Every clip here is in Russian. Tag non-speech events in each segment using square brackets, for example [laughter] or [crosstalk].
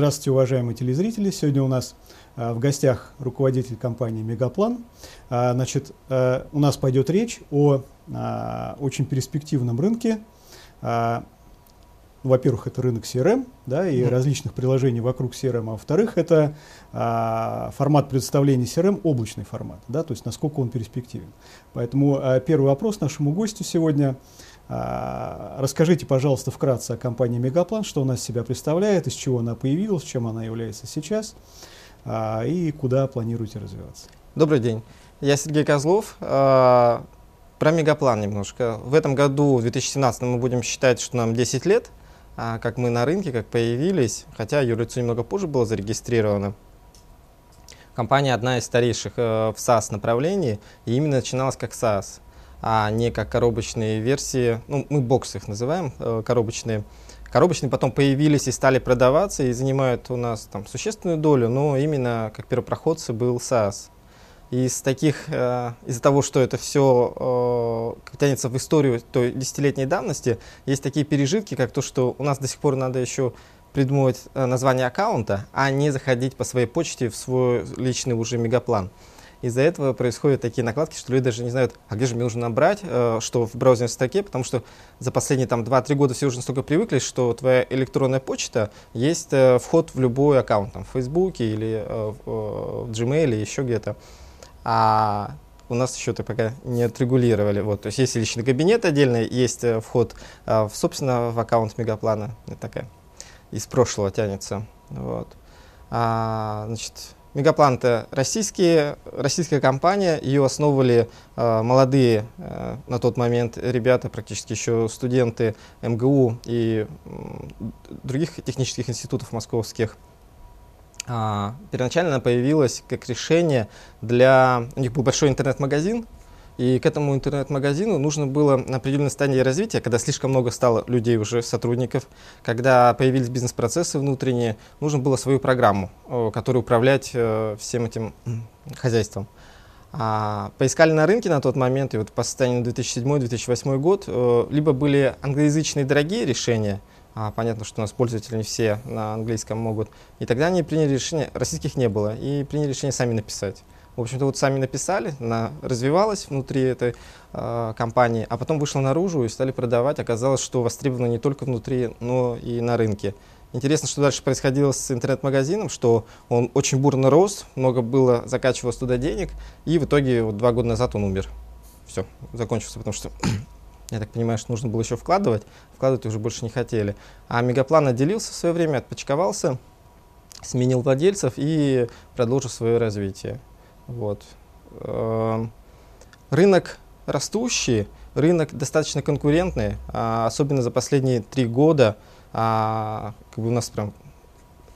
Здравствуйте, уважаемые телезрители. Сегодня у нас в гостях руководитель компании «Мегаплан». Значит, у нас пойдет речь о очень перспективном рынке. Во-первых, это рынок CRM да, и различных приложений вокруг CRM, а во-вторых, это формат представления CRM, облачный формат, да, то есть насколько он перспективен. Поэтому первый вопрос нашему гостю сегодня – расскажите, пожалуйста, вкратце о компании Мегаплан, что она себя представляет, из чего она появилась, чем она является сейчас а, и куда планируете развиваться. Добрый день. Я Сергей Козлов. А, про Мегаплан немножко. В этом году, в 2017, мы будем считать, что нам 10 лет, как мы на рынке, как появились, хотя юрлицо немного позже было зарегистрировано. Компания одна из старейших э, в SaaS направлении, и именно начиналась как SaaS а не как коробочные версии. Ну, мы боксы их называем, э, коробочные. Коробочные потом появились и стали продаваться и занимают у нас там существенную долю, но именно как первопроходцы был SaaS. Из таких, э, из-за того, что это все э, тянется в историю той десятилетней давности, есть такие пережитки, как то, что у нас до сих пор надо еще придумывать э, название аккаунта, а не заходить по своей почте в свой личный уже мегаплан. Из-за этого происходят такие накладки, что люди даже не знают, а где же мне нужно набрать, э, что в браузерной строке, потому что за последние там 2-3 года все уже настолько привыкли, что твоя электронная почта есть э, вход в любой аккаунт, там, в Фейсбуке или э, в Gmail или еще где-то. А у нас еще это пока не отрегулировали. Вот, то есть есть личный кабинет отдельный, есть вход в, собственно, в аккаунт Мегаплана. Это такая из прошлого тянется. Вот. А, значит, Мегаплан это российские, российская компания, ее основывали э, молодые э, на тот момент ребята, практически еще студенты МГУ и э, других технических институтов московских. А, первоначально она появилась как решение для... У них был большой интернет-магазин, и к этому интернет-магазину нужно было на определенной стадии развития, когда слишком много стало людей уже, сотрудников, когда появились бизнес-процессы внутренние, нужно было свою программу, которую управлять э, всем этим хозяйством. А, поискали на рынке на тот момент, и вот по состоянию 2007-2008 год, э, либо были англоязычные дорогие решения, а, понятно, что у нас пользователи не все на английском могут, и тогда они приняли решение, российских не было, и приняли решение сами написать. В общем-то, вот сами написали, она развивалась внутри этой э, компании, а потом вышла наружу и стали продавать. Оказалось, что востребовано не только внутри, но и на рынке. Интересно, что дальше происходило с интернет-магазином, что он очень бурно рос, много было, закачивалось туда денег, и в итоге вот два года назад он умер. Все, закончился, потому что, [clears throat] я так понимаю, что нужно было еще вкладывать, вкладывать уже больше не хотели. А Мегаплан отделился в свое время, отпочковался, сменил владельцев и продолжил свое развитие. Вот. Эм, рынок растущий, рынок достаточно конкурентный, а, особенно за последние три года. А, как бы у нас прям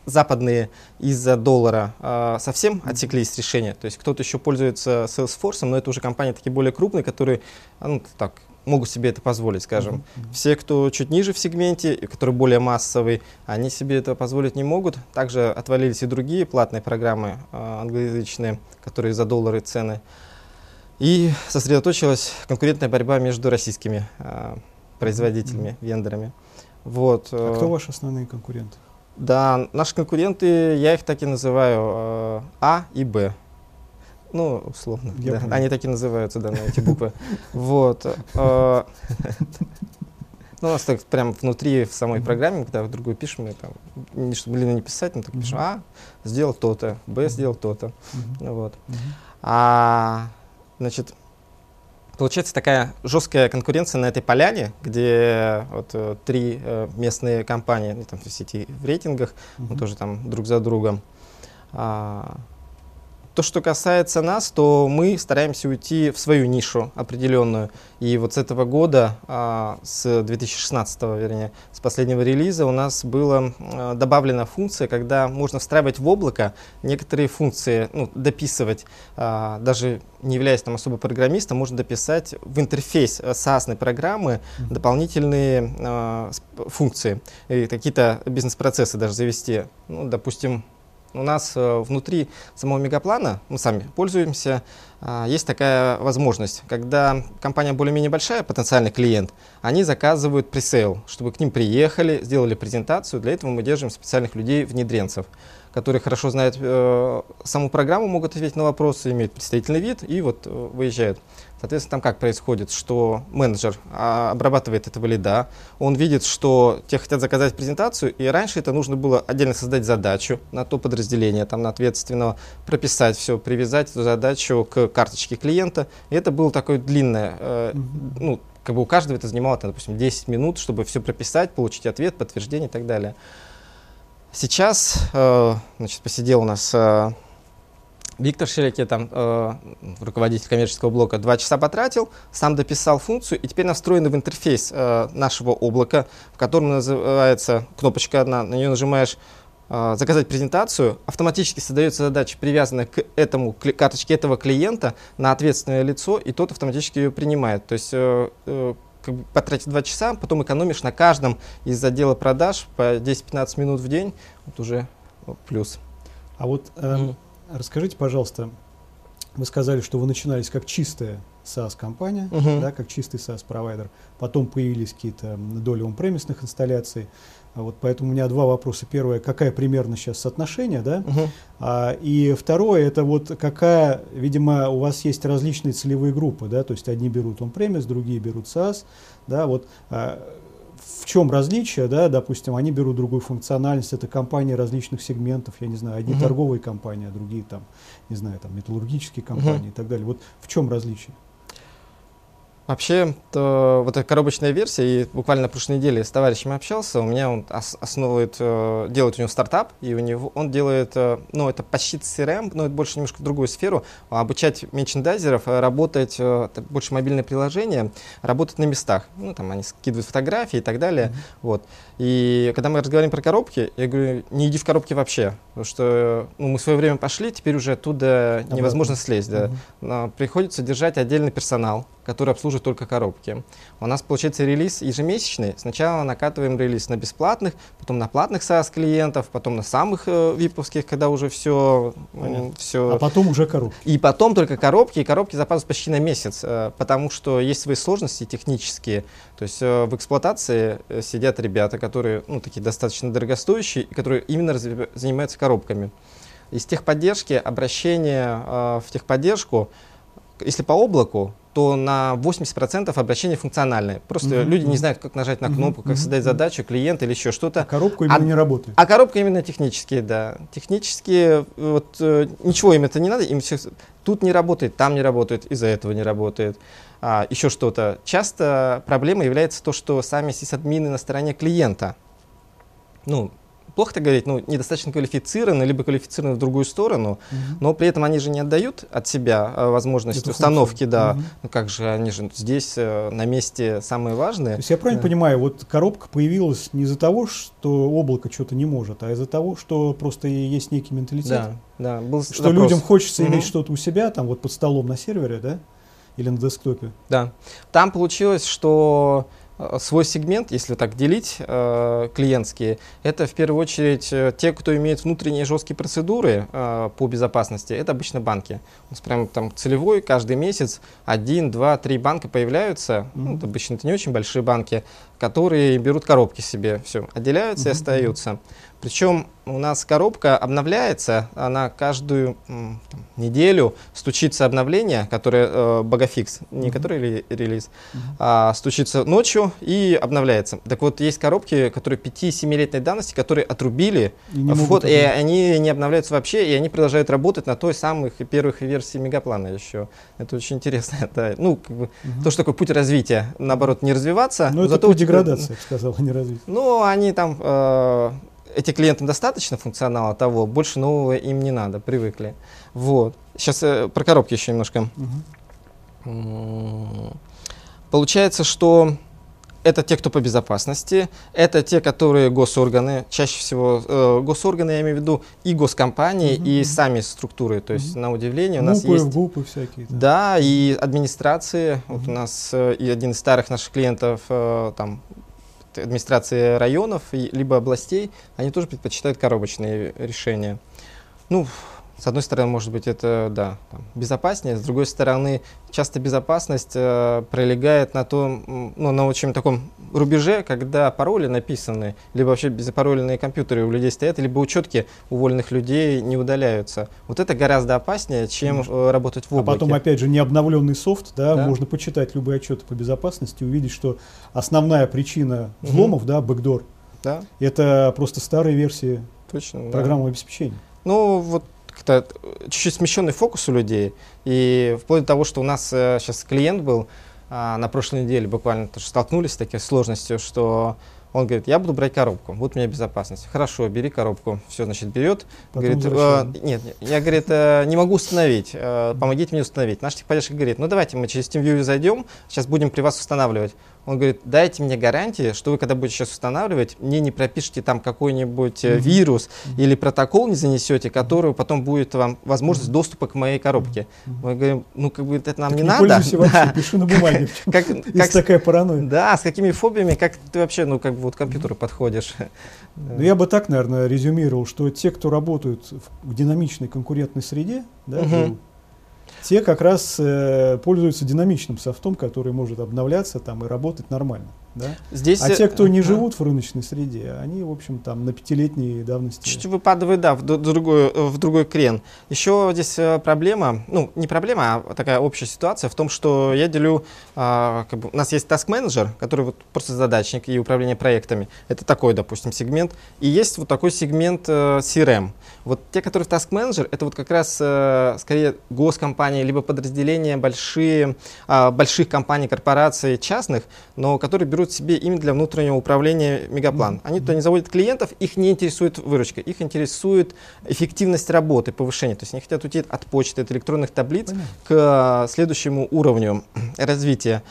западные из-за доллара э, совсем отсеклись решения. То есть кто-то еще пользуется Salesforce, но это уже компании такие более крупные, которые ну, так, могут себе это позволить, скажем. Mm-hmm. Все, кто чуть ниже в сегменте, который более массовый, они себе это позволить не могут. Также отвалились и другие платные программы э, англоязычные, которые за доллары цены. И сосредоточилась конкурентная борьба между российскими э, производителями, mm-hmm. вендорами. Вот. А кто ваши основные конкуренты? Да, наши конкуренты, я их так и называю, э, А и Б. Ну, условно. да. Они так и называются, да, на эти буквы. Вот. Э, ну, у нас так прям внутри в самой программе, когда в другую пишем, мы там, не чтобы не писать, мы так пишем, А, сделал то-то, Б сделал то-то. Вот. А, значит, получается такая жесткая конкуренция на этой поляне, где вот э, три э, местные компании, ну, там в сети в рейтингах, мы тоже там друг за другом. А, то, что касается нас, то мы стараемся уйти в свою нишу определенную. И вот с этого года, а, с 2016, вернее, с последнего релиза у нас была а, добавлена функция, когда можно встраивать в облако некоторые функции, ну, дописывать, а, даже не являясь там особо программистом, можно дописать в интерфейс SaaS программы дополнительные функции, какие-то бизнес-процессы даже завести. Ну, допустим, у нас э, внутри самого мегаплана, мы сами пользуемся, а, есть такая возможность, когда компания более-менее большая, потенциальный клиент, они заказывают пресейл, чтобы к ним приехали, сделали презентацию. Для этого мы держим специальных людей, внедренцев которые хорошо знают э, саму программу, могут ответить на вопросы, имеют представительный вид и вот э, выезжают. Соответственно, там как происходит, что менеджер а, обрабатывает этого лида, он видит, что те хотят заказать презентацию, и раньше это нужно было отдельно создать задачу на то подразделение, там на ответственного, прописать все, привязать эту задачу к карточке клиента. И это было такое длинное, э, ну, как бы у каждого это занимало, там, допустим, 10 минут, чтобы все прописать, получить ответ, подтверждение и так далее. Сейчас, э, значит, посидел у нас э, Виктор Шереке, там, э, руководитель коммерческого блока, два часа потратил, сам дописал функцию, и теперь настроена в интерфейс э, нашего облака, в котором называется кнопочка одна, на нее нажимаешь э, «Заказать презентацию», автоматически создается задача, привязанная к этому к карточке этого клиента на ответственное лицо, и тот автоматически ее принимает. То есть э, э, как бы потратить 2 часа, потом экономишь на каждом из отдела продаж по 10-15 минут в день, вот уже плюс. А вот э, mm. Расскажите, пожалуйста, вы сказали, что вы начинались как чистая SaaS-компания, uh-huh. да, как чистый SaaS-провайдер. Потом появились какие-то доли он-премисных инсталляций. А вот поэтому у меня два вопроса. Первое, какая примерно сейчас соотношение, да? Uh-huh. А, и второе, это вот какая, видимо, у вас есть различные целевые группы, да, то есть одни берут он-премис, другие берут SaaS, да, вот а, в чем различие, да, допустим, они берут другую функциональность, это компании различных сегментов, я не знаю, одни uh-huh. торговые компании, а другие там, не знаю, там металлургические компании uh-huh. и так далее. Вот в чем различие? Вообще, то, вот эта коробочная версия, и буквально на прошлой неделе с товарищем общался, у меня он основывает, э, делает у него стартап, и у него он делает, э, ну, это почти CRM, но это больше немножко в другую сферу, обучать мерчендайзеров э, работать, больше мобильное приложение, работать на местах. Ну, там они скидывают фотографии и так далее. Mm-hmm. Вот. И когда мы разговариваем про коробки, я говорю, не иди в коробки вообще, потому что ну, мы в свое время пошли, теперь уже оттуда невозможно слезть. Да. Mm-hmm. Приходится держать отдельный персонал, который обслуживает только коробки. У нас получается релиз ежемесячный. Сначала накатываем релиз на бесплатных, потом на платных SaaS клиентов, потом на самых э, виповских, когда уже все, э, все. А потом уже коробки. И потом только коробки, и коробки запасываются почти на месяц, э, потому что есть свои сложности технические. То есть э, в эксплуатации э, сидят ребята, которые ну, такие достаточно дорогостоящие, и которые именно занимаются коробками. Из техподдержки обращение э, в техподдержку, если по облаку, то на 80% обращения функциональные. Просто mm-hmm. люди не знают, как нажать на кнопку, mm-hmm. как создать задачу, клиент или еще что-то. А коробка именно а, не работает. А коробка именно технические, да. Технические, вот э, ничего им это не надо, им все тут не работает, там не работает, из-за этого не работает. А, еще что-то. Часто проблема является то, что сами сисадмины на стороне клиента. Ну, плохо так говорить, ну, недостаточно квалифицированы, либо квалифицированы в другую сторону, угу. но при этом они же не отдают от себя э, возможность Это установки, да. Угу. Ну как же, они же здесь э, на месте самые важные. То есть я правильно да. понимаю, вот коробка появилась не из-за того, что облако что-то не может, а из-за того, что просто есть некий менталитет. Да, да. Был что вопрос. людям хочется угу. иметь что-то у себя, там вот под столом на сервере, да? Или на десктопе? Да. Там получилось, что свой сегмент, если так делить, э, клиентские, это в первую очередь э, те, кто имеет внутренние жесткие процедуры по безопасности, это обычно банки. У нас прям там целевой каждый месяц один, два, три банка появляются, mm-hmm. ну, обычно это не очень большие банки, которые берут коробки себе, все, отделяются mm-hmm. и остаются. Причем у нас коробка обновляется, она каждую там, неделю стучится обновление, которое э, Багафикс, не mm-hmm. который ли, релиз, mm-hmm. а стучится ночью и обновляется. Так вот, есть коробки, которые 5-7-летней давности, которые отрубили и вход, и они не обновляются вообще, и они продолжают работать на той самых первых версии Мегаплана еще. Это очень интересно. Да. Ну, как бы, mm-hmm. то, что такое путь развития, наоборот, не развиваться. Ну, это путь деградации, я бы сказал, а не развития. Ну, они там... Э, эти клиентам достаточно функционала того, больше нового им не надо, привыкли. Вот. Сейчас э, про коробки еще немножко. Угу. Получается, что это те, кто по безопасности, это те, которые госорганы, чаще всего э, госорганы, я имею в виду и госкомпании, угу, и угу. сами структуры. То есть, угу. на удивление, у нас есть... ГУПы всякие. Да, да и администрации. Угу. Вот у нас э, и один из старых наших клиентов, э, там, администрации районов либо областей, они тоже предпочитают коробочные решения. Ну, с одной стороны, может быть, это да, там, безопаснее, с другой стороны, часто безопасность э, пролегает на том, ну, на очень таком рубеже, когда пароли написаны, либо вообще безпарольные компьютеры у людей стоят, либо учетки у вольных людей не удаляются. Вот это гораздо опаснее, чем э, работать в облаке. А потом, опять же, необновленный софт, да, да. можно почитать любые отчеты по безопасности, увидеть, что основная причина взломов, угу. да, бэкдор, да. это просто старые версии Точно, программного да. обеспечения. Ну, вот как-то чуть-чуть смещенный фокус у людей. И вплоть до того, что у нас э, сейчас клиент был а, на прошлой неделе, буквально тоже столкнулись с такой сложностью, что он говорит, я буду брать коробку, вот у меня безопасность. Хорошо, бери коробку. Все, значит, берет. Потом говорит, э, нет, я, говорит, э, не могу установить, э, помогите мне установить. Наш техподдержка говорит, ну давайте мы через TeamViewer зайдем, сейчас будем при вас устанавливать. Он говорит, дайте мне гарантии, что вы, когда будете сейчас устанавливать, мне не пропишите там какой-нибудь mm-hmm. вирус mm-hmm. или протокол не занесете, который потом будет вам возможность mm-hmm. доступа к моей коробке. Mm-hmm. Мы говорим, ну как бы это нам так не, не надо. [laughs] вообще, да. пиши на бумаге. [laughs] Как, [laughs] как, такая паранойя. Да, с какими фобиями, как ты вообще, ну как бы вот к компьютеру подходишь. Ну, [laughs] я бы так, наверное, резюмировал, что те, кто работают в динамичной конкурентной среде, да, угу те как раз э, пользуются динамичным софтом, который может обновляться там и работать нормально. Да? Здесь, а те, кто не живут в рыночной среде, они, в общем, там на пятилетней давности. Чуть выпадывают, да, в другой, в другой крен. Еще здесь э, проблема, ну, не проблема, а такая общая ситуация в том, что я делю, а, как бы, у нас есть task менеджер который вот просто задачник и управление проектами. Это такой, допустим, сегмент. И есть вот такой сегмент э, CRM. Вот те, которые в task менеджер это вот как раз э, скорее госкомпании, либо подразделения большие, э, больших компаний, корпораций, частных, но которые берут берут себе именно для внутреннего управления Мегаплан. Они туда не заводят клиентов, их не интересует выручка, их интересует эффективность работы, повышение. То есть они хотят уйти от почты, от электронных таблиц Понятно. к следующему уровню [clears throat] развития.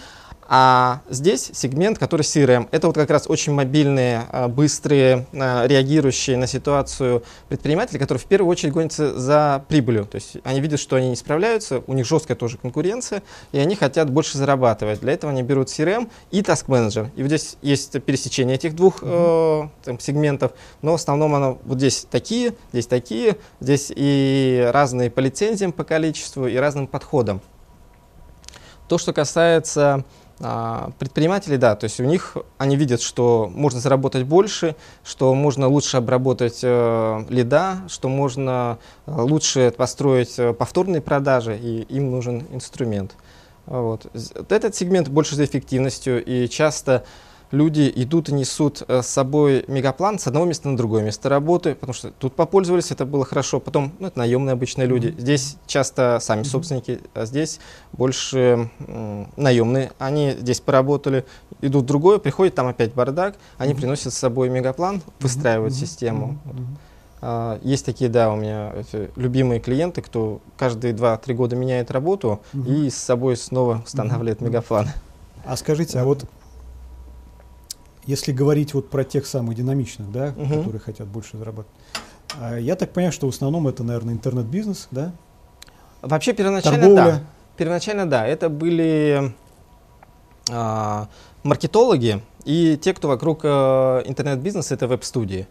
А здесь сегмент, который CRM, это вот как раз очень мобильные, а, быстрые, а, реагирующие на ситуацию предприниматели, которые в первую очередь гонятся за прибылью. То есть они видят, что они не справляются, у них жесткая тоже конкуренция, и они хотят больше зарабатывать. Для этого они берут CRM и Task Manager. И вот здесь есть пересечение этих двух mm-hmm. э, там, сегментов, но в основном оно вот здесь такие, здесь такие, здесь и разные по лицензиям, по количеству, и разным подходам. То, что касается предприниматели, да, то есть у них, они видят, что можно заработать больше, что можно лучше обработать э, лида, что можно э, лучше построить э, повторные продажи, и им нужен инструмент. Вот. Этот сегмент больше за эффективностью, и часто люди идут и несут э, с собой мегаплан с одного места на другое место работы, потому что тут попользовались, это было хорошо. Потом, ну, это наемные обычные люди. Здесь часто сами собственники, а здесь больше наемные. Они здесь поработали, идут в другое, приходит там опять бардак, они приносят с собой мегаплан, выстраивают систему. Uh, есть такие, да, у меня эти любимые клиенты, кто каждые 2-3 года меняет работу угу. и с собой снова устанавливает угу. мегаплан. А скажите, а вот если говорить вот про тех самых динамичных, да, угу. которые хотят больше зарабатывать, а я так понимаю, что в основном это, наверное, интернет-бизнес, да? Вообще первоначально Торговля. да. Первоначально да. Это были а, маркетологи и те, кто вокруг а, интернет-бизнеса, это веб-студии. Угу.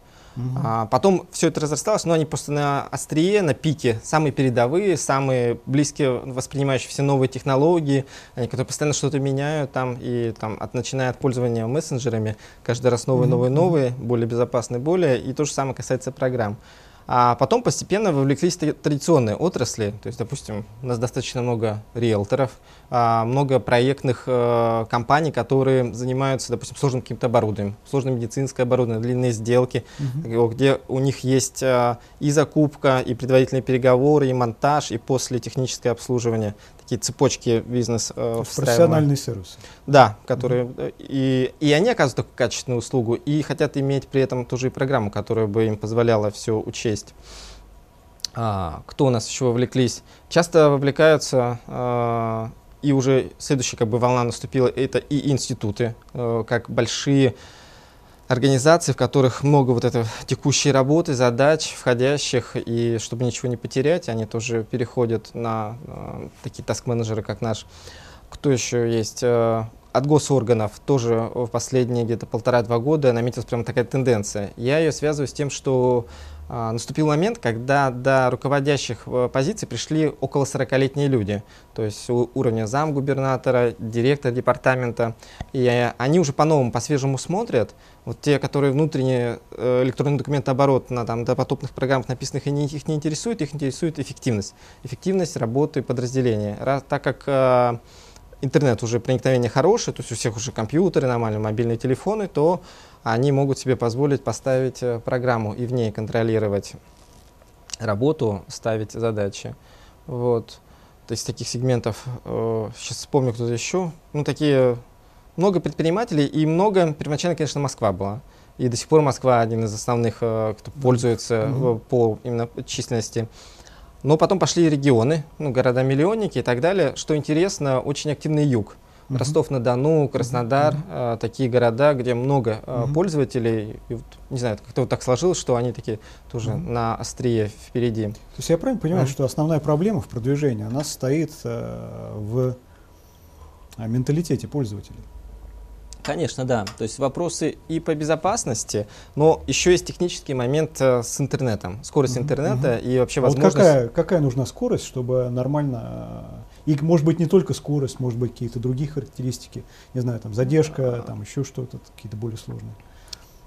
А, потом все это разрасталось, но они просто на острие, на пике, самые передовые, самые близкие, воспринимающие все новые технологии, они, которые постоянно что-то меняют там, и там, от, начиная от пользования мессенджерами, каждый раз новые, новые, новые, более безопасные, более, и то же самое касается программ. А потом постепенно вовлеклись традиционные отрасли. То есть, допустим, у нас достаточно много риэлторов, а, много проектных э, компаний, которые занимаются, допустим, сложным каким-то оборудованием, сложное медицинское оборудование, длинные сделки, угу. где у них есть э, и закупка, и предварительные переговоры, и монтаж, и после техническое обслуживание такие цепочки бизнес э, Профессиональный сервис. Да, которые mm-hmm. и, и они оказывают такую качественную услугу и хотят иметь при этом ту же программу, которая бы им позволяла все учесть. А, кто у нас еще вовлеклись? Часто вовлекаются а, и уже следующая как бы волна наступила, это и институты, а, как большие организаций, в которых много вот этой текущей работы, задач, входящих, и чтобы ничего не потерять, они тоже переходят на э, такие таск-менеджеры, как наш. Кто еще есть? Э, от госорганов тоже в последние где-то полтора-два года наметилась прямо такая тенденция. Я ее связываю с тем, что наступил момент, когда до руководящих э, позиций пришли около 40-летние люди, то есть уровня замгубернатора, директор департамента, и они уже по-новому, по-свежему смотрят, вот те, которые внутренний э, электронный документооборот на там, допотопных программах написанных, они, их не интересует, их интересует эффективность. Эффективность работы подразделения. Раз, так как э, интернет уже проникновение хорошее, то есть у всех уже компьютеры, нормальные мобильные телефоны, то они могут себе позволить поставить э, программу и в ней контролировать работу, ставить задачи. Вот. То есть таких сегментов, э, сейчас вспомню кто-то еще, ну такие, много предпринимателей и много, первоначально, конечно, Москва была. И до сих пор Москва один из основных, э, кто пользуется mm-hmm. по именно численности. Но потом пошли регионы, ну, города-миллионники и так далее. Что интересно, очень активный юг. Uh-huh. Ростов-на-Дону, Краснодар, uh-huh. э, такие города, где много uh-huh. пользователей. И вот, не знаю, как-то вот так сложилось, что они такие тоже uh-huh. на острие впереди. То есть я правильно понимаю, uh-huh. что основная проблема в продвижении, она состоит э, в э, менталитете пользователей? Конечно, да. То есть вопросы и по безопасности, но еще есть технический момент с интернетом, скорость интернета uh-huh. и вообще а возможность. Вот какая, какая нужна скорость, чтобы нормально и может быть не только скорость, может быть какие-то другие характеристики, не знаю, там задержка, там еще что-то, какие-то более сложные.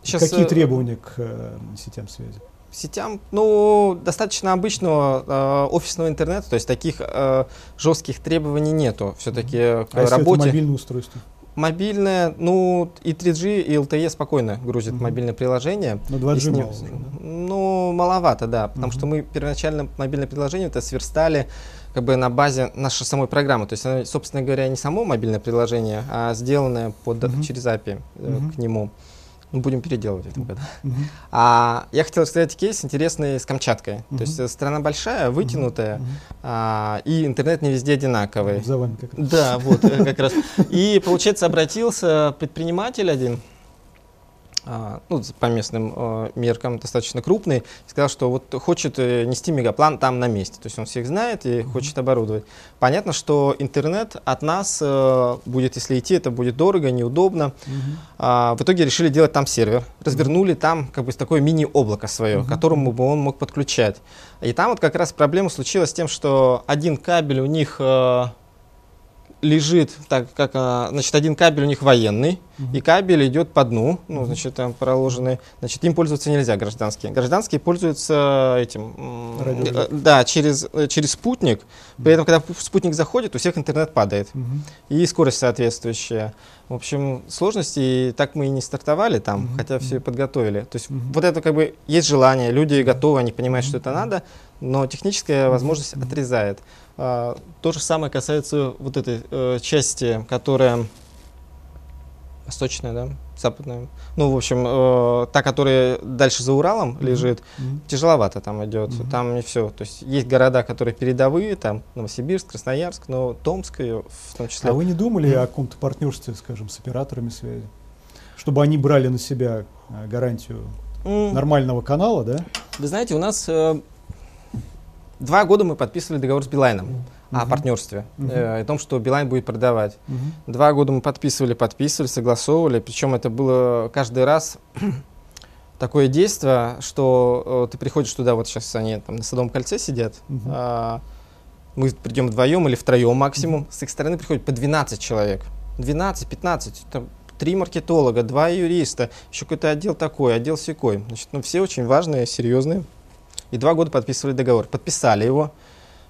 Сейчас, Какие э, требования к э, сетям связи? Сетям, ну, достаточно обычного э, офисного интернета, то есть таких э, жестких требований нету все-таки mm-hmm. к а работе. это мобильное устройство? Мобильное, ну, и 3G, и LTE спокойно грузит mm-hmm. мобильное приложение. Но 2G ним, мало уже, да? Ну, маловато, да, потому mm-hmm. что мы первоначально мобильное приложение это сверстали как бы на базе нашей самой программы. То есть, собственно говоря, не само мобильное приложение, а сделанное под, mm-hmm. через API mm-hmm. к нему. Мы будем переделывать в этом году. Mm-hmm. А, я хотел сказать кейс интересный с Камчаткой. Mm-hmm. То есть страна большая, вытянутая, mm-hmm. а, и интернет не везде одинаковый. За вами как раз. Да, вот э, как раз. И, получается, обратился предприниматель один, ну, по местным э, меркам достаточно крупный, сказал, что вот хочет э, нести мегаплан там на месте. То есть он всех знает и хочет оборудовать. Понятно, что интернет от нас э, будет, если идти, это будет дорого, неудобно. А, в итоге решили делать там сервер. Развернули там как бы такое мини-облако свое, к которому бы он мог подключать. И там вот как раз проблема случилась с тем, что один кабель у них лежит, так как, а, значит, один кабель у них военный, угу. и кабель идет по дну, ну, значит, там проложены, значит, им пользоваться нельзя гражданские. Гражданские пользуются этим, э, да, через, э, через спутник, при этом, когда спутник заходит, у всех интернет падает, угу. и скорость соответствующая. В общем, сложности, и так мы и не стартовали там, угу. хотя все подготовили. То есть угу. вот это как бы есть желание, люди готовы, они понимают, что это надо, но техническая возможность отрезает. А, то же самое касается вот этой э, части, которая восточная, да, западная. Ну, в общем, э, та, которая дальше за Уралом mm-hmm. лежит, mm-hmm. тяжеловато там идет. Mm-hmm. Там не все. То есть есть города, которые передовые, там Новосибирск, Красноярск, но Томск в том числе. А вы не думали mm-hmm. о каком-то партнерстве, скажем, с операторами связи? Чтобы они брали на себя э, гарантию mm-hmm. нормального канала, да? Вы знаете, у нас э, Два года мы подписывали договор с Билайном о партнерстве, э, о том, что Билайн будет продавать. Два года мы подписывали, подписывали, согласовывали, причем это было каждый раз [clears throat] такое действие, что э, ты приходишь туда, вот сейчас они там на Садовом кольце сидят, а, мы придем вдвоем или втроем максимум, с их стороны приходит по 12 человек, 12-15, там три маркетолога, два юриста, еще какой-то отдел такой, отдел секой. Значит, ну, все очень важные, серьезные и два года подписывали договор. Подписали его,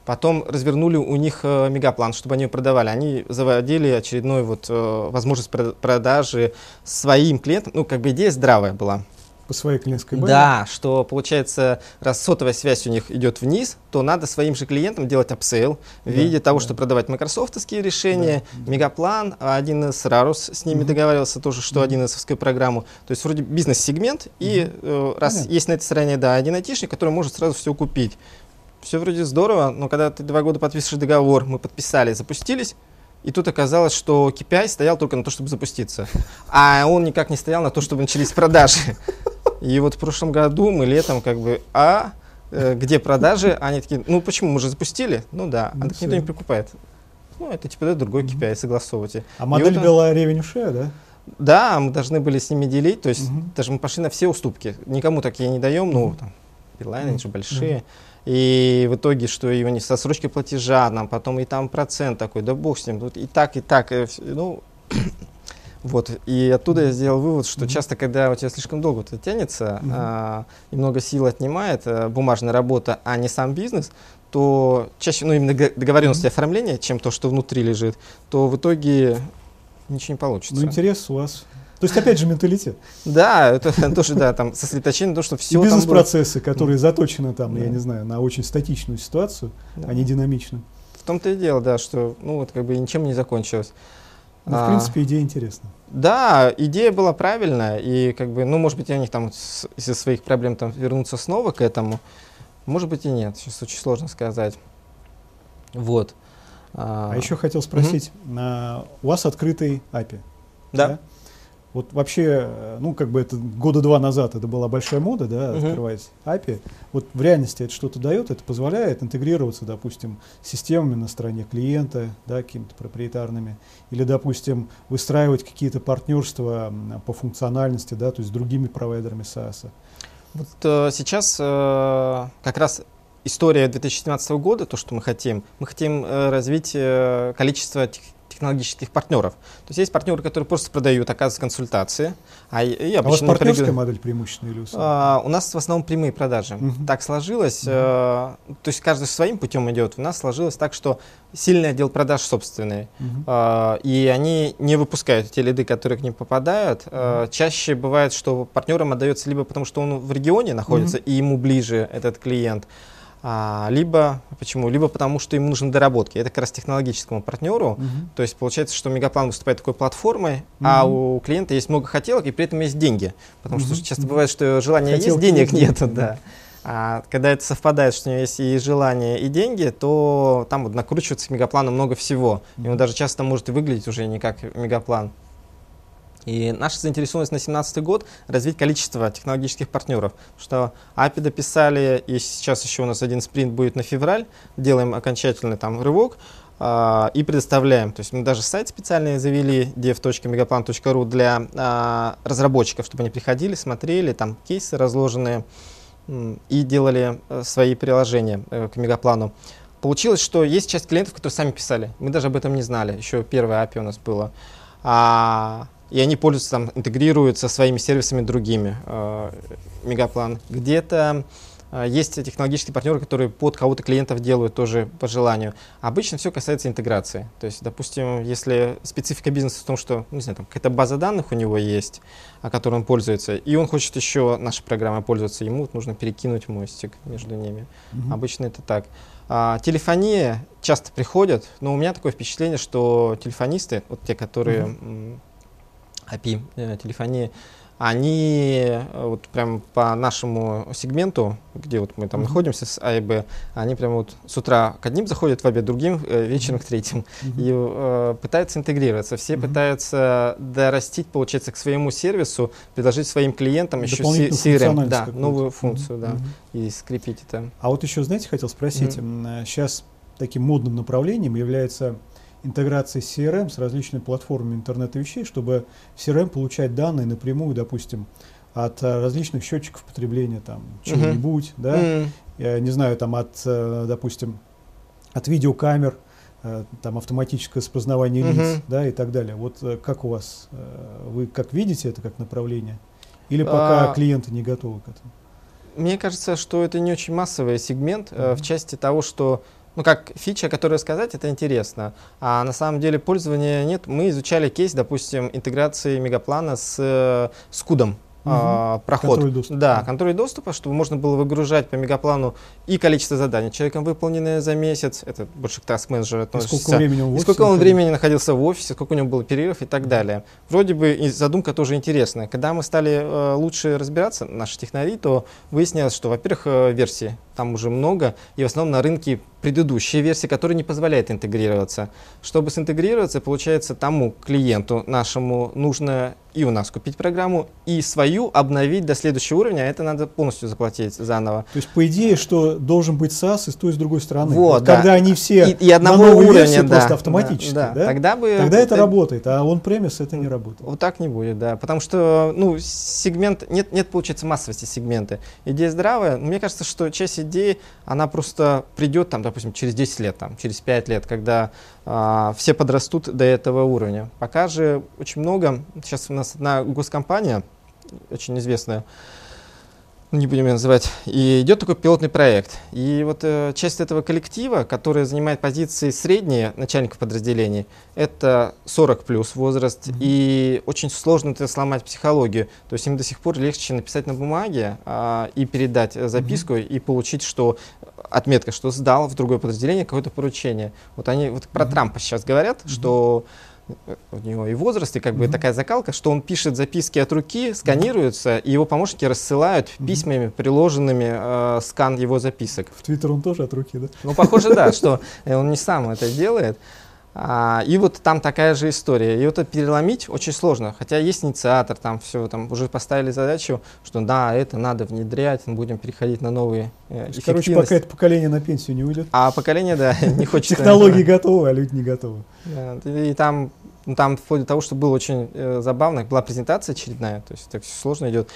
потом развернули у них э, мегаплан, чтобы они его продавали. Они заводили очередную вот, э, возможность продажи своим клиентам. Ну, как бы идея здравая была по своей клиентской базе? Да, что получается, раз сотовая связь у них идет вниз, то надо своим же клиентам делать upsell в виде того, да. что продавать майкрософтовские решения, да, Мегаплан, один из Рарус с ними угу. договаривался тоже, что угу. один из программу. То есть вроде бизнес-сегмент, угу. и э, раз Понятно. есть на этой стороне, да, один айтишник, который может сразу все купить. Все вроде здорово, но когда ты два года подписываешь договор, мы подписали, запустились, и тут оказалось, что KPI стоял только на то, чтобы запуститься. А он никак не стоял на то, чтобы начались продажи. И вот в прошлом году мы летом как бы, а э, где продажи? Они такие, ну почему, мы же запустили? Ну да, а так никто не прикупает. Ну, это типа да, другой KPI, согласовывайте. А модель вот, была revenue share, да? Да, мы должны были с ними делить, то есть угу. даже мы пошли на все уступки. Никому такие не даем, ну, там, билайны, они же большие. И в итоге, что у них со срочки платежа, нам потом и там процент такой, да бог с ним, тут и так, и так, и, ну, [clears throat] вот, и оттуда я сделал вывод, что mm-hmm. часто, когда у тебя слишком долго это тянется, mm-hmm. а, и много сил отнимает а, бумажная работа, а не сам бизнес, то чаще, ну, именно договоренность mm-hmm. оформления, чем то, что внутри лежит, то в итоге ничего не получится. Ну, интерес у вас то есть, опять же, менталитет. Да, это [laughs] тоже, да, там сосредоточение на том, что все Бизнес-процессы, которые заточены там, я не знаю, на очень статичную ситуацию, они динамичны. В том-то и дело, да, что, ну, вот как бы ничем не закончилось. Ну, в принципе, идея интересна. Да, идея была правильная, и как бы, ну, может быть, у них там из-за своих проблем там вернуться снова к этому, может быть и нет, сейчас очень сложно сказать. Вот. А, а еще хотел спросить, угу. а, у вас открытый API? Да. да? Вот вообще, э, ну, как бы это года два назад это была большая мода, да, uh-huh. открывать API. Вот в реальности это что-то дает, это позволяет интегрироваться, допустим, с системами на стороне клиента, да, какими-то проприетарными, или, допустим, выстраивать какие-то партнерства по функциональности, да, то есть с другими провайдерами SaaS. Вот э, сейчас э, как раз история 2017 года, то, что мы хотим, мы хотим э, развить э, количество тех, технологических партнеров. То есть есть партнеры, которые просто продают, оказывают консультации. А, и обычно а у вас партнерская прыг... модель преимущественно или а, У нас в основном прямые продажи. Угу. Так сложилось, угу. э, то есть каждый своим путем идет. У нас сложилось так, что сильный отдел продаж собственный, угу. э, и они не выпускают те лиды, которые к ним попадают. Э, чаще бывает, что партнерам отдается либо потому, что он в регионе находится, угу. и ему ближе этот клиент, а, либо почему? Либо потому, что им нужны доработки. Это как раз технологическому партнеру. Uh-huh. То есть получается, что Мегаплан выступает такой платформой, uh-huh. а у клиента есть много хотелок и при этом есть деньги. Потому uh-huh. что часто бывает, что желания Хотелки есть, денег нет. Да. да. А когда это совпадает, что у него есть и желание, и деньги, то там вот накручивается к Мегаплану много всего. И он даже часто может и выглядеть уже не как Мегаплан. И наша заинтересованность на 2017 год развить количество технологических партнеров. Что API дописали, и сейчас еще у нас один спринт будет на февраль, делаем окончательный там рывок э, и предоставляем. То есть мы даже сайт специальный завели dev.megaplan.ru для э, разработчиков, чтобы они приходили, смотрели, там кейсы разложенные и делали э, свои приложения э, к Мегаплану. Получилось, что есть часть клиентов, которые сами писали. Мы даже об этом не знали. Еще первое API у нас было. А, и они пользуются, там, интегрируют со своими сервисами другими. Э, Мегаплан. Где-то э, есть технологические партнеры, которые под кого-то клиентов делают тоже по желанию. Обычно все касается интеграции. То есть, допустим, если специфика бизнеса в том, что, ну, не знаю, там какая-то база данных у него есть, о которой он пользуется, и он хочет еще нашей программой пользоваться, ему нужно перекинуть мостик между ними. Mm-hmm. Обычно это так. А, телефония часто приходят, но у меня такое впечатление, что телефонисты, вот те, которые mm-hmm API э, телефонии, они э, вот прям по нашему сегменту, где вот мы там uh-huh. находимся с А и Б, они прям вот с утра к одним заходят в обед, другим э, вечером к третьим uh-huh. и э, пытаются интегрироваться. Все uh-huh. пытаются дорастить, получается, к своему сервису, предложить своим клиентам еще CRM, да, новую функцию, uh-huh. да, uh-huh. и скрепить это. А вот еще, знаете, хотел спросить, uh-huh. сейчас таким модным направлением является интеграции с CRM, с различными платформами интернета вещей, чтобы CRM получать данные напрямую, допустим, от э, различных счетчиков потребления там чего-нибудь, uh-huh. да, uh-huh. я не знаю, там от, э, допустим, от видеокамер, э, там автоматическое распознавание uh-huh. лиц, да, и так далее. Вот как у вас, вы как видите это как направление? Или пока а... клиенты не готовы к этому? Мне кажется, что это не очень массовый сегмент uh-huh. в части того, что ну, как фича, которую сказать, это интересно. А на самом деле пользования нет. Мы изучали кейс, допустим, интеграции мегаплана с, э, с кудом угу. проход. Контроль доступа. Да, контроль доступа, чтобы можно было выгружать по мегаплану и количество заданий человеком выполненное за месяц, это больше к task менеджеру относится. И сколько времени он, и сколько он времени находился в офисе, сколько у него было перерывов и так далее. Вроде бы и задумка тоже интересная. Когда мы стали э, лучше разбираться, наши технари, то выяснилось, что, во-первых, э, версии там уже много, и в основном на рынке предыдущие версии, которые не позволяют интегрироваться. Чтобы синтегрироваться, получается, тому клиенту нашему нужно и у нас купить программу, и свою обновить до следующего уровня, а это надо полностью заплатить заново. То есть, по идее, что должен быть SaaS и с той, и с другой стороны. Вот, вот да. Когда они все и, и одного на новой уровня, версии да, просто автоматически, да, да, да? Тогда, бы тогда это, это работает, а он премис это не работает. Вот так не будет, да, потому что, ну, сегмент, нет, нет, получается, массовости сегмента. Идея здравая, мне кажется, что часть идей, она просто придет, там, допустим, через 10 лет, там, через 5 лет, когда а, все подрастут до этого уровня. Пока же очень много, сейчас у нас одна госкомпания, очень известная, не будем ее называть, и идет такой пилотный проект. И вот э, часть этого коллектива, который занимает позиции средние начальников подразделений, это 40 плюс возраст, mm-hmm. и очень сложно это сломать психологию. То есть им до сих пор легче написать на бумаге а, и передать записку, mm-hmm. и получить, что отметка, что сдал в другое подразделение какое-то поручение. Вот они вот про mm-hmm. Трампа сейчас говорят, mm-hmm. что у него и возраст, и как бы mm-hmm. такая закалка, что он пишет записки от руки, сканируются, и его помощники рассылают mm-hmm. письмами, приложенными э, скан его записок. В Твиттер он тоже от руки, да? Ну, похоже, да, [laughs] что он не сам это делает. А, и вот там такая же история. И вот это переломить очень сложно. Хотя есть инициатор, там все, там уже поставили задачу, что да, это надо внедрять, будем переходить на новые э, Короче, пока это поколение на пенсию не уйдет. А поколение, да, [laughs] не хочет. Технологии готовы, а люди не готовы. И там ну, там вплоть до того, что было очень э, забавно, была презентация очередная, то есть так все сложно идет.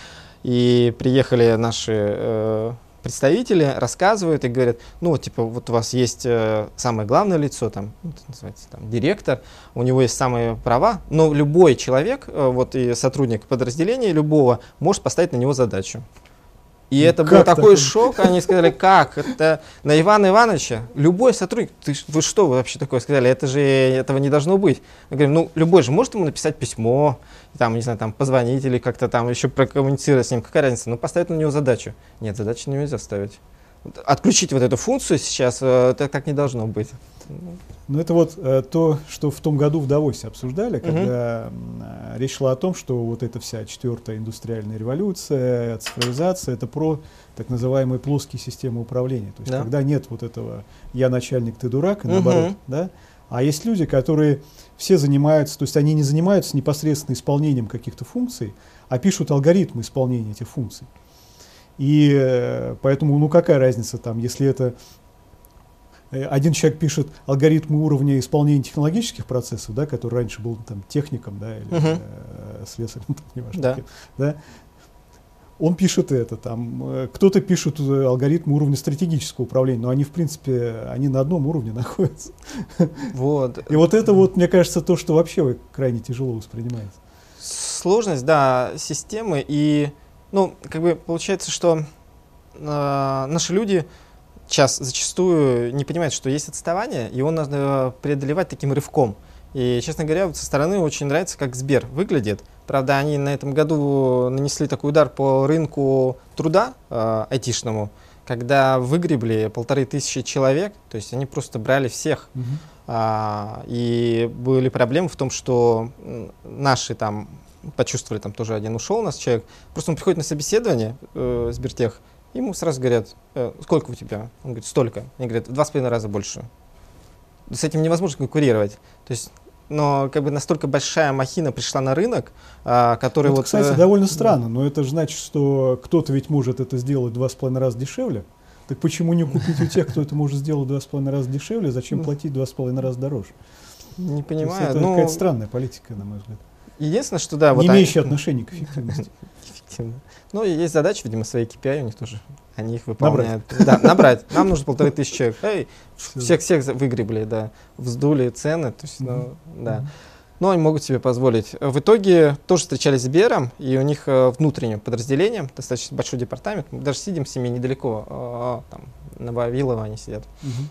И приехали наши э, представители рассказывают и говорят, ну, типа, вот у вас есть э, самое главное лицо, там, ну, называется, там, директор, у него есть самые права, но любой человек, э, вот и сотрудник подразделения любого, может поставить на него задачу. И ну, это был такой шок, они сказали, как, это на Ивана Ивановича, любой сотрудник, ты, вы что вы вообще такое сказали, это же, этого не должно быть. Мы говорим, ну, любой же может ему написать письмо, там, не знаю, там, позвонить или как-то там еще прокоммуницировать с ним, какая разница, ну, поставить на него задачу. Нет, задачу нельзя ставить. Отключить вот эту функцию сейчас, э, это так не должно быть. Ну, это вот э, то, что в том году в Давосе обсуждали, когда э, речь шла о том, что вот эта вся четвертая индустриальная революция, цифровизация, это про так называемые плоские системы управления. То есть, да. когда нет вот этого «я начальник, ты дурак», и наоборот, угу. да? А есть люди, которые все занимаются, то есть они не занимаются непосредственно исполнением каких-то функций, а пишут алгоритмы исполнения этих функций. И э, поэтому, ну какая разница там, если это один человек пишет алгоритмы уровня исполнения технологических процессов, да, который раньше был там техником, да, или uh-huh. э, слесарем, [laughs] не важно, да. Кем, да. Он пишет это, там, э, кто-то пишет э, алгоритмы уровня стратегического управления, но они, в принципе, они на одном уровне [laughs] находятся. Вот. И вот это вот, мне кажется, то, что вообще крайне тяжело воспринимается. Сложность, да, системы и, ну, как бы получается, что э, наши люди сейчас зачастую не понимает, что есть отставание, его надо преодолевать таким рывком. И, честно говоря, вот со стороны очень нравится, как Сбер выглядит. Правда, они на этом году нанесли такой удар по рынку труда э, айтишному, когда выгребли полторы тысячи человек, то есть они просто брали всех. Угу. А, и были проблемы в том, что наши там почувствовали, там тоже один ушел у нас человек, просто он приходит на собеседование э, Сбертех, Ему сразу говорят, э, сколько у тебя? Он говорит, столько. Они говорят, в два с половиной раза больше. С этим невозможно конкурировать. То есть, но как бы настолько большая махина пришла на рынок, а, который это, вот... Кстати, э, довольно странно, но это же значит, что кто-то ведь может это сделать два с половиной раза дешевле. Так почему не купить у тех, кто это может сделать два с половиной раза дешевле, зачем платить два с половиной раза дороже? Не понимаю. это ну, какая-то странная политика, на мой взгляд. Единственное, что да, не вот имеющая они... отношения к эффективности. Эффективно. Ну, и есть задачи, видимо, свои KPI у них тоже. Они их выполняют. Набрать. Да, набрать. Нам нужно полторы тысячи человек. Эй, всех, всех выгребли, да. Вздули цены. То есть, ну, да. Но они могут себе позволить. В итоге тоже встречались с Сбером, и у них э, внутреннее подразделение, достаточно большой департамент. Мы даже сидим с ними недалеко, э, там, на Вавилово они сидят. Угу.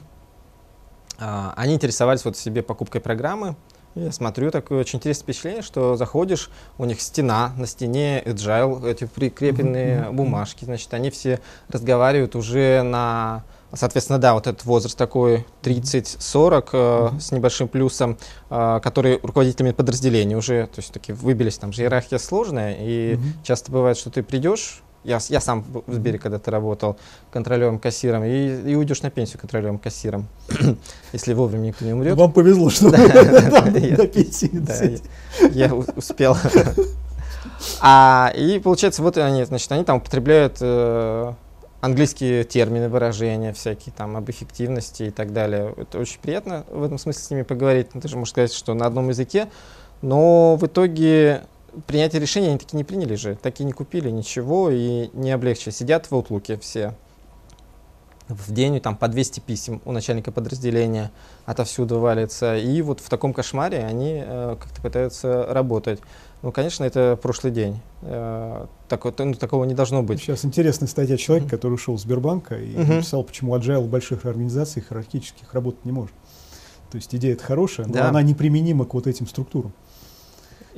Они интересовались вот себе покупкой программы, я смотрю, такое очень интересное впечатление, что заходишь, у них стена, на стене agile, эти прикрепленные mm-hmm. бумажки, значит, они все разговаривают уже на, соответственно, да, вот этот возраст такой 30-40 mm-hmm. э, с небольшим плюсом, э, которые руководителями подразделений уже, то есть такие выбились, там же иерархия сложная, и mm-hmm. часто бывает, что ты придешь, я, я сам в Сбере когда-то работал контролером-кассиром, и, и уйдешь на пенсию контролером-кассиром, [clears throat] если вовремя никто не умрет. Вам повезло, что [laughs] на пенсии Я успел. [laughs] А, и получается, вот они, значит, они там употребляют э, английские термины, выражения всякие там об эффективности и так далее. Это очень приятно в этом смысле с ними поговорить. Ну, ты же можешь сказать, что на одном языке, но в итоге принятие решения они таки не приняли же, так и не купили ничего и не облегчили. Сидят в Outlook все. В день там по 200 писем у начальника подразделения отовсюду валится. И вот в таком кошмаре они э, как-то пытаются работать. Ну, конечно, это прошлый день. Э, так, ну, такого не должно быть. Сейчас интересная статья человека, который ушел из Сбербанка и uh-huh. написал, почему agile больших организациях иерархических работать не может. То есть идея это хорошая, но да. она неприменима к вот этим структурам.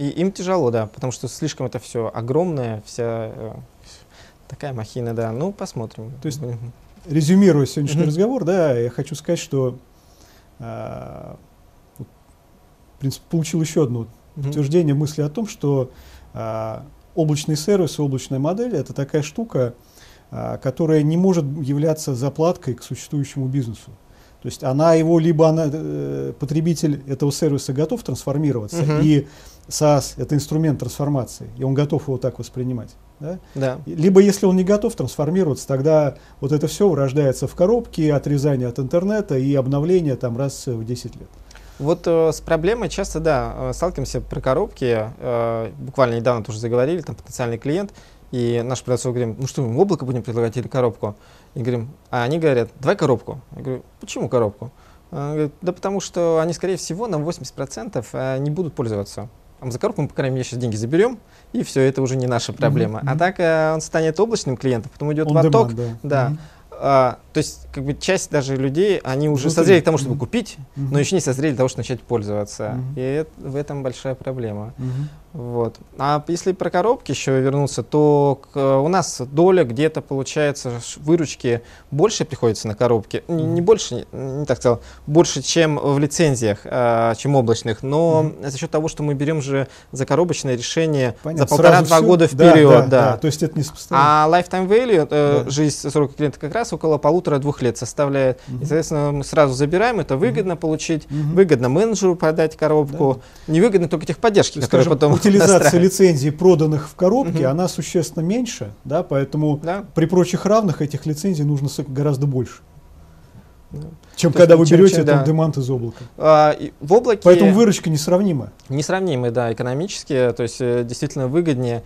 И им тяжело, да, потому что слишком это все огромное, вся э, такая махина, да. Ну, посмотрим. То есть, резюмируя сегодняшний uh-huh. разговор, да, я хочу сказать, что э, в принципе, получил еще одну mm-hmm. утверждение мысли о том, что а, облачный сервис облачная модель это такая штука, а, которая не может являться заплаткой к существующему бизнесу. То есть она его, либо она, э, потребитель этого сервиса готов трансформироваться, uh-huh. и SaaS это инструмент трансформации, и он готов его так воспринимать. Да? Да. Либо если он не готов трансформироваться, тогда вот это все вырождается в коробке, отрезание от интернета и обновление там раз в 10 лет. Вот э, с проблемой часто, да, э, сталкиваемся про коробки. Э, буквально недавно тоже заговорили, там потенциальный клиент, и наш продавцов говорим, ну что, мы облако будем предлагать или коробку? И говорим, а они говорят, давай коробку. Я говорю, почему коробку? говорит, да потому что они, скорее всего, на 80% э, не будут пользоваться. За коробку мы, по крайней мере, сейчас деньги заберем, и все, это уже не наша проблема. Mm-hmm. А так э, он станет облачным клиентом, потом идет On поток. Demand, да. да. Mm-hmm а, то есть, как бы часть даже людей, они уже Внутри. созрели к тому, чтобы mm-hmm. купить, mm-hmm. но еще не созрели для того, чтобы начать пользоваться. Mm-hmm. И это, в этом большая проблема. Mm-hmm. Вот. А если про коробки еще вернуться, то к, у нас доля где-то получается выручки больше приходится на коробки. Mm-hmm. Не, не больше, не, так сказал, больше, чем в лицензиях, а, чем облачных. Но mm-hmm. за счет того, что мы берем же за коробочное решение Понятно. за полтора-два года вперед. Да, да, да. да, то есть это не А lifetime value, э, да. жизнь срока клиента как раз около полутора-двух лет составляет. Mm-hmm. И, соответственно, мы сразу забираем, это выгодно mm-hmm. получить, mm-hmm. выгодно менеджеру продать коробку, да. невыгодно только техподдержки, которые потом утилизация лицензий, проданных в коробке, она существенно меньше, да, поэтому при прочих равных этих лицензий нужно гораздо больше. Чем То когда вы берете чем, да. демант из облака. А, в облаке... Поэтому выручка несравнима. Несравнимы, да, экономически. То есть э, действительно выгоднее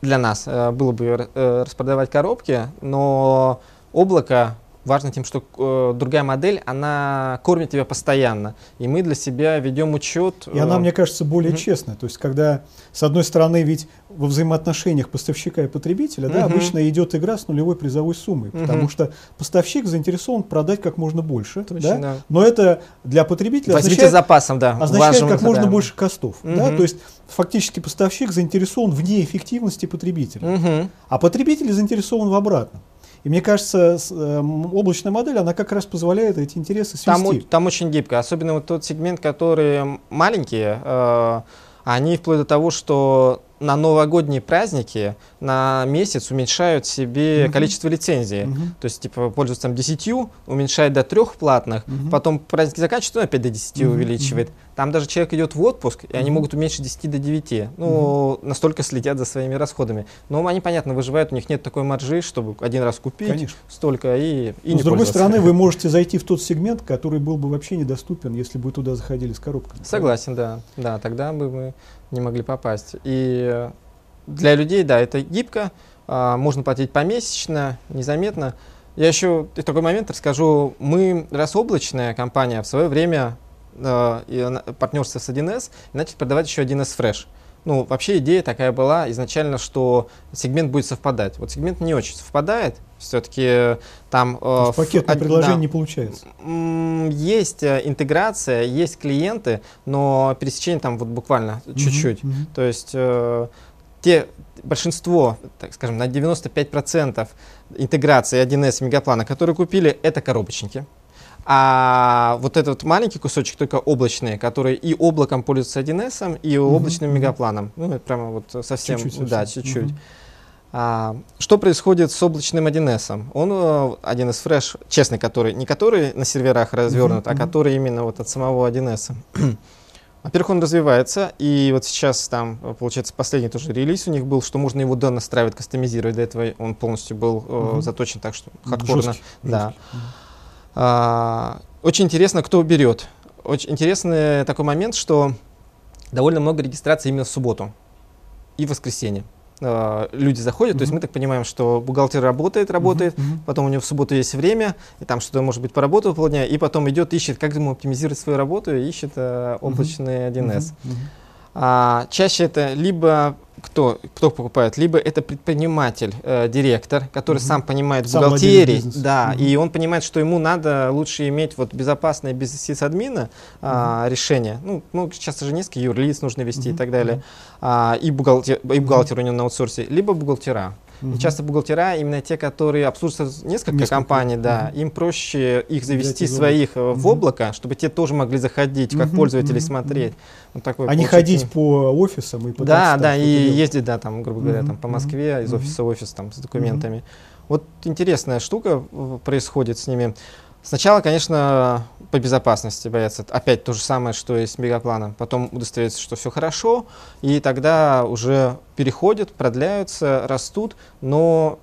для нас э, было бы э, распродавать коробки, но облако важно тем, что э, другая модель, она кормит тебя постоянно. И мы для себя ведем учет. И она, э, мне кажется, более mm-hmm. честная. То есть, когда, с одной стороны, ведь во взаимоотношениях поставщика и потребителя, mm-hmm. да, обычно идет игра с нулевой призовой суммой. Mm-hmm. Потому что поставщик заинтересован продать как можно больше. Точно, да? Да. Но это для потребителя Возьмите означает, запасом, да. означает как можно да. больше костов. Mm-hmm. Да? То есть, фактически поставщик заинтересован в неэффективности потребителя. Mm-hmm. А потребитель заинтересован в обратном. И мне кажется, э, облачная модель, она как раз позволяет эти интересы свести. Там, там очень гибко, особенно вот тот сегмент, который маленькие, э, они вплоть до того, что на новогодние праздники на месяц уменьшают себе uh-huh. количество лицензий. Uh-huh. То есть, типа, пользуются там 10, уменьшает до трех платных, uh-huh. потом праздники заканчиваются, он опять до 10 uh-huh. увеличивает. Там даже человек идет в отпуск, и uh-huh. они могут уменьшить 10 до 9. Ну, uh-huh. настолько следят за своими расходами. Но они, понятно, выживают, у них нет такой маржи, чтобы один раз купить Конечно. столько и, и Но, не С другой стороны, вы [laughs] можете зайти в тот сегмент, который был бы вообще недоступен, если бы туда заходили с коробками. Согласен, да. Да, тогда бы мы не могли попасть. И для людей, да, это гибко, а, можно платить помесячно, незаметно. Я еще в такой момент расскажу. Мы, раз облачная компания, в свое время э, партнерство с 1С, и начали продавать еще 1С Fresh. Ну, вообще идея такая была изначально, что сегмент будет совпадать. Вот сегмент не очень совпадает, все-таки там... Э, пакетное предложение да, не получается. Есть э, интеграция, есть клиенты, но пересечение там вот буквально чуть-чуть. Mm-hmm. То есть э, те, большинство, так скажем, на 95% интеграции 1С мегаплана, которые купили, это коробочники. А вот этот маленький кусочек, только облачный, который и облаком пользуется 1С, и облачным mm-hmm. мегапланом. Ну, это прямо вот совсем, чуть-чуть, да, чуть-чуть. Mm-hmm. А, что происходит с облачным 1С? Он э, один из фреш, честный, который, не который на серверах развернут, uh-huh, а который именно вот от самого 1С. [clears throat] Во-первых, он развивается, и вот сейчас там, получается, последний тоже релиз у них был, что можно его донастраивать, кастомизировать. До этого он полностью был uh-huh. заточен так, что хардкорно. Жесткий, да. Жесткий. А, очень интересно, кто берет. Очень интересный такой момент, что довольно много регистрации именно в субботу и в воскресенье. Uh, люди заходят, mm-hmm. то есть мы так понимаем, что бухгалтер работает, работает, mm-hmm. потом у него в субботу есть время, и там что-то, может быть, поработал полдня, и потом идет, ищет, как ему оптимизировать свою работу, и ищет uh, облачный 1С. Mm-hmm. А, чаще это либо кто, кто покупает, либо это предприниматель, э, директор, который угу. сам понимает сам бухгалтерии, да, угу. и он понимает, что ему надо лучше иметь вот безопасное без сисадмина угу. а, решение. Ну, ну, сейчас же несколько юрлиц нужно вести угу. и так далее. А, и, бухгалтер, и бухгалтер у него на аутсорсе, либо бухгалтера. Угу. И часто бухгалтера именно те, которые обслуживают несколько, несколько. компаний, да, угу. им проще их завести своих угу. в облако, чтобы те тоже могли заходить, как угу. пользователи угу. смотреть. Вот такой, а не ходить по офисам и. Да, да, и ездить, да, там, грубо говоря, там, по Москве, из офиса в офис там, с документами. Вот интересная штука происходит с ними. Сначала, конечно, по безопасности боятся. Опять то же самое, что и с мегапланом. Потом удостовериться, что все хорошо, и тогда уже переходят, продляются, растут, но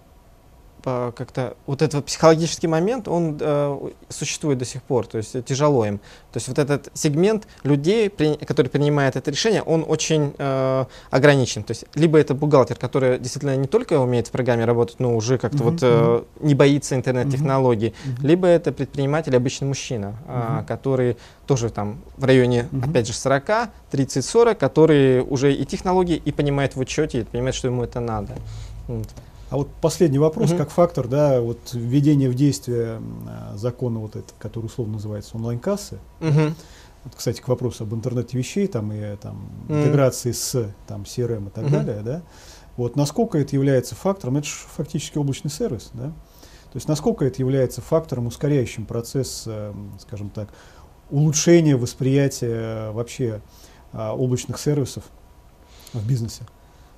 как-то вот этот психологический момент, он э, существует до сих пор, то есть тяжело им. То есть вот этот сегмент людей, при, который принимает это решение, он очень э, ограничен. То есть либо это бухгалтер, который действительно не только умеет в программе работать, но уже как-то mm-hmm. вот э, не боится интернет-технологий, mm-hmm. либо это предприниматель, обычный мужчина, mm-hmm. э, который тоже там в районе, mm-hmm. опять же, 40, 30-40, который уже и технологии, и понимает в учете, и понимает, что ему это надо. Вот. А вот последний вопрос, угу. как фактор, да, вот введение в действие закона вот это, который условно называется онлайн-кассы. Угу. Вот, кстати, к вопросу об интернете вещей, там и там mm. интеграции с там CRM и так mm-hmm. далее, да. Вот насколько это является фактором, это же фактически облачный сервис, да. То есть насколько это является фактором, ускоряющим процесс, э, скажем так, улучшения восприятия вообще а, облачных сервисов в бизнесе?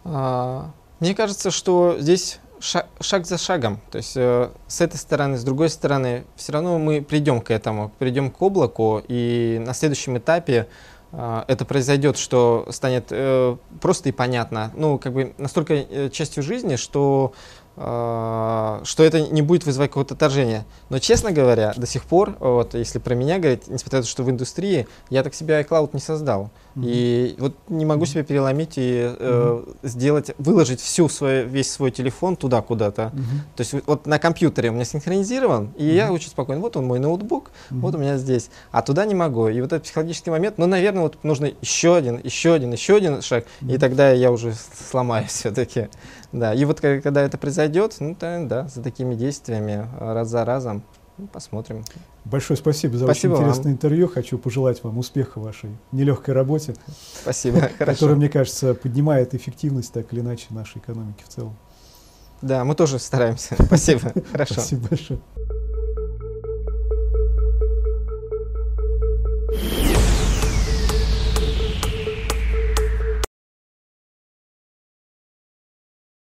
А, мне кажется, что здесь шаг, шаг за шагом. То есть э, с этой стороны, с другой стороны, все равно мы придем к этому, придем к облаку, и на следующем этапе э, это произойдет, что станет э, просто и понятно. Ну, как бы настолько э, частью жизни, что а, что это не будет вызывать какое-то отторжение. Но, честно говоря, до сих пор, вот, если про меня говорить, несмотря на то, что в индустрии, я так себе iCloud не создал. Mm-hmm. И вот не могу себя переломить и э, mm-hmm. сделать, выложить всю свою, весь свой телефон туда куда-то. Mm-hmm. То есть вот на компьютере у меня синхронизирован, и mm-hmm. я очень спокойно, вот он мой ноутбук, mm-hmm. вот у меня здесь. А туда не могу. И вот этот психологический момент, ну, наверное, вот нужно еще один, еще один, еще один шаг, mm-hmm. и тогда я уже сломаюсь [laughs] все-таки. Да, и вот когда это произойдет, ну то, да, за такими действиями раз за разом, ну, посмотрим. Большое спасибо за спасибо очень интересное вам. интервью. Хочу пожелать вам успеха в вашей нелегкой работе. Спасибо. [laughs] Которая, мне кажется, поднимает эффективность так или иначе нашей экономики в целом. Да, мы тоже стараемся. [laughs] Спасибо, хорошо. Спасибо большое.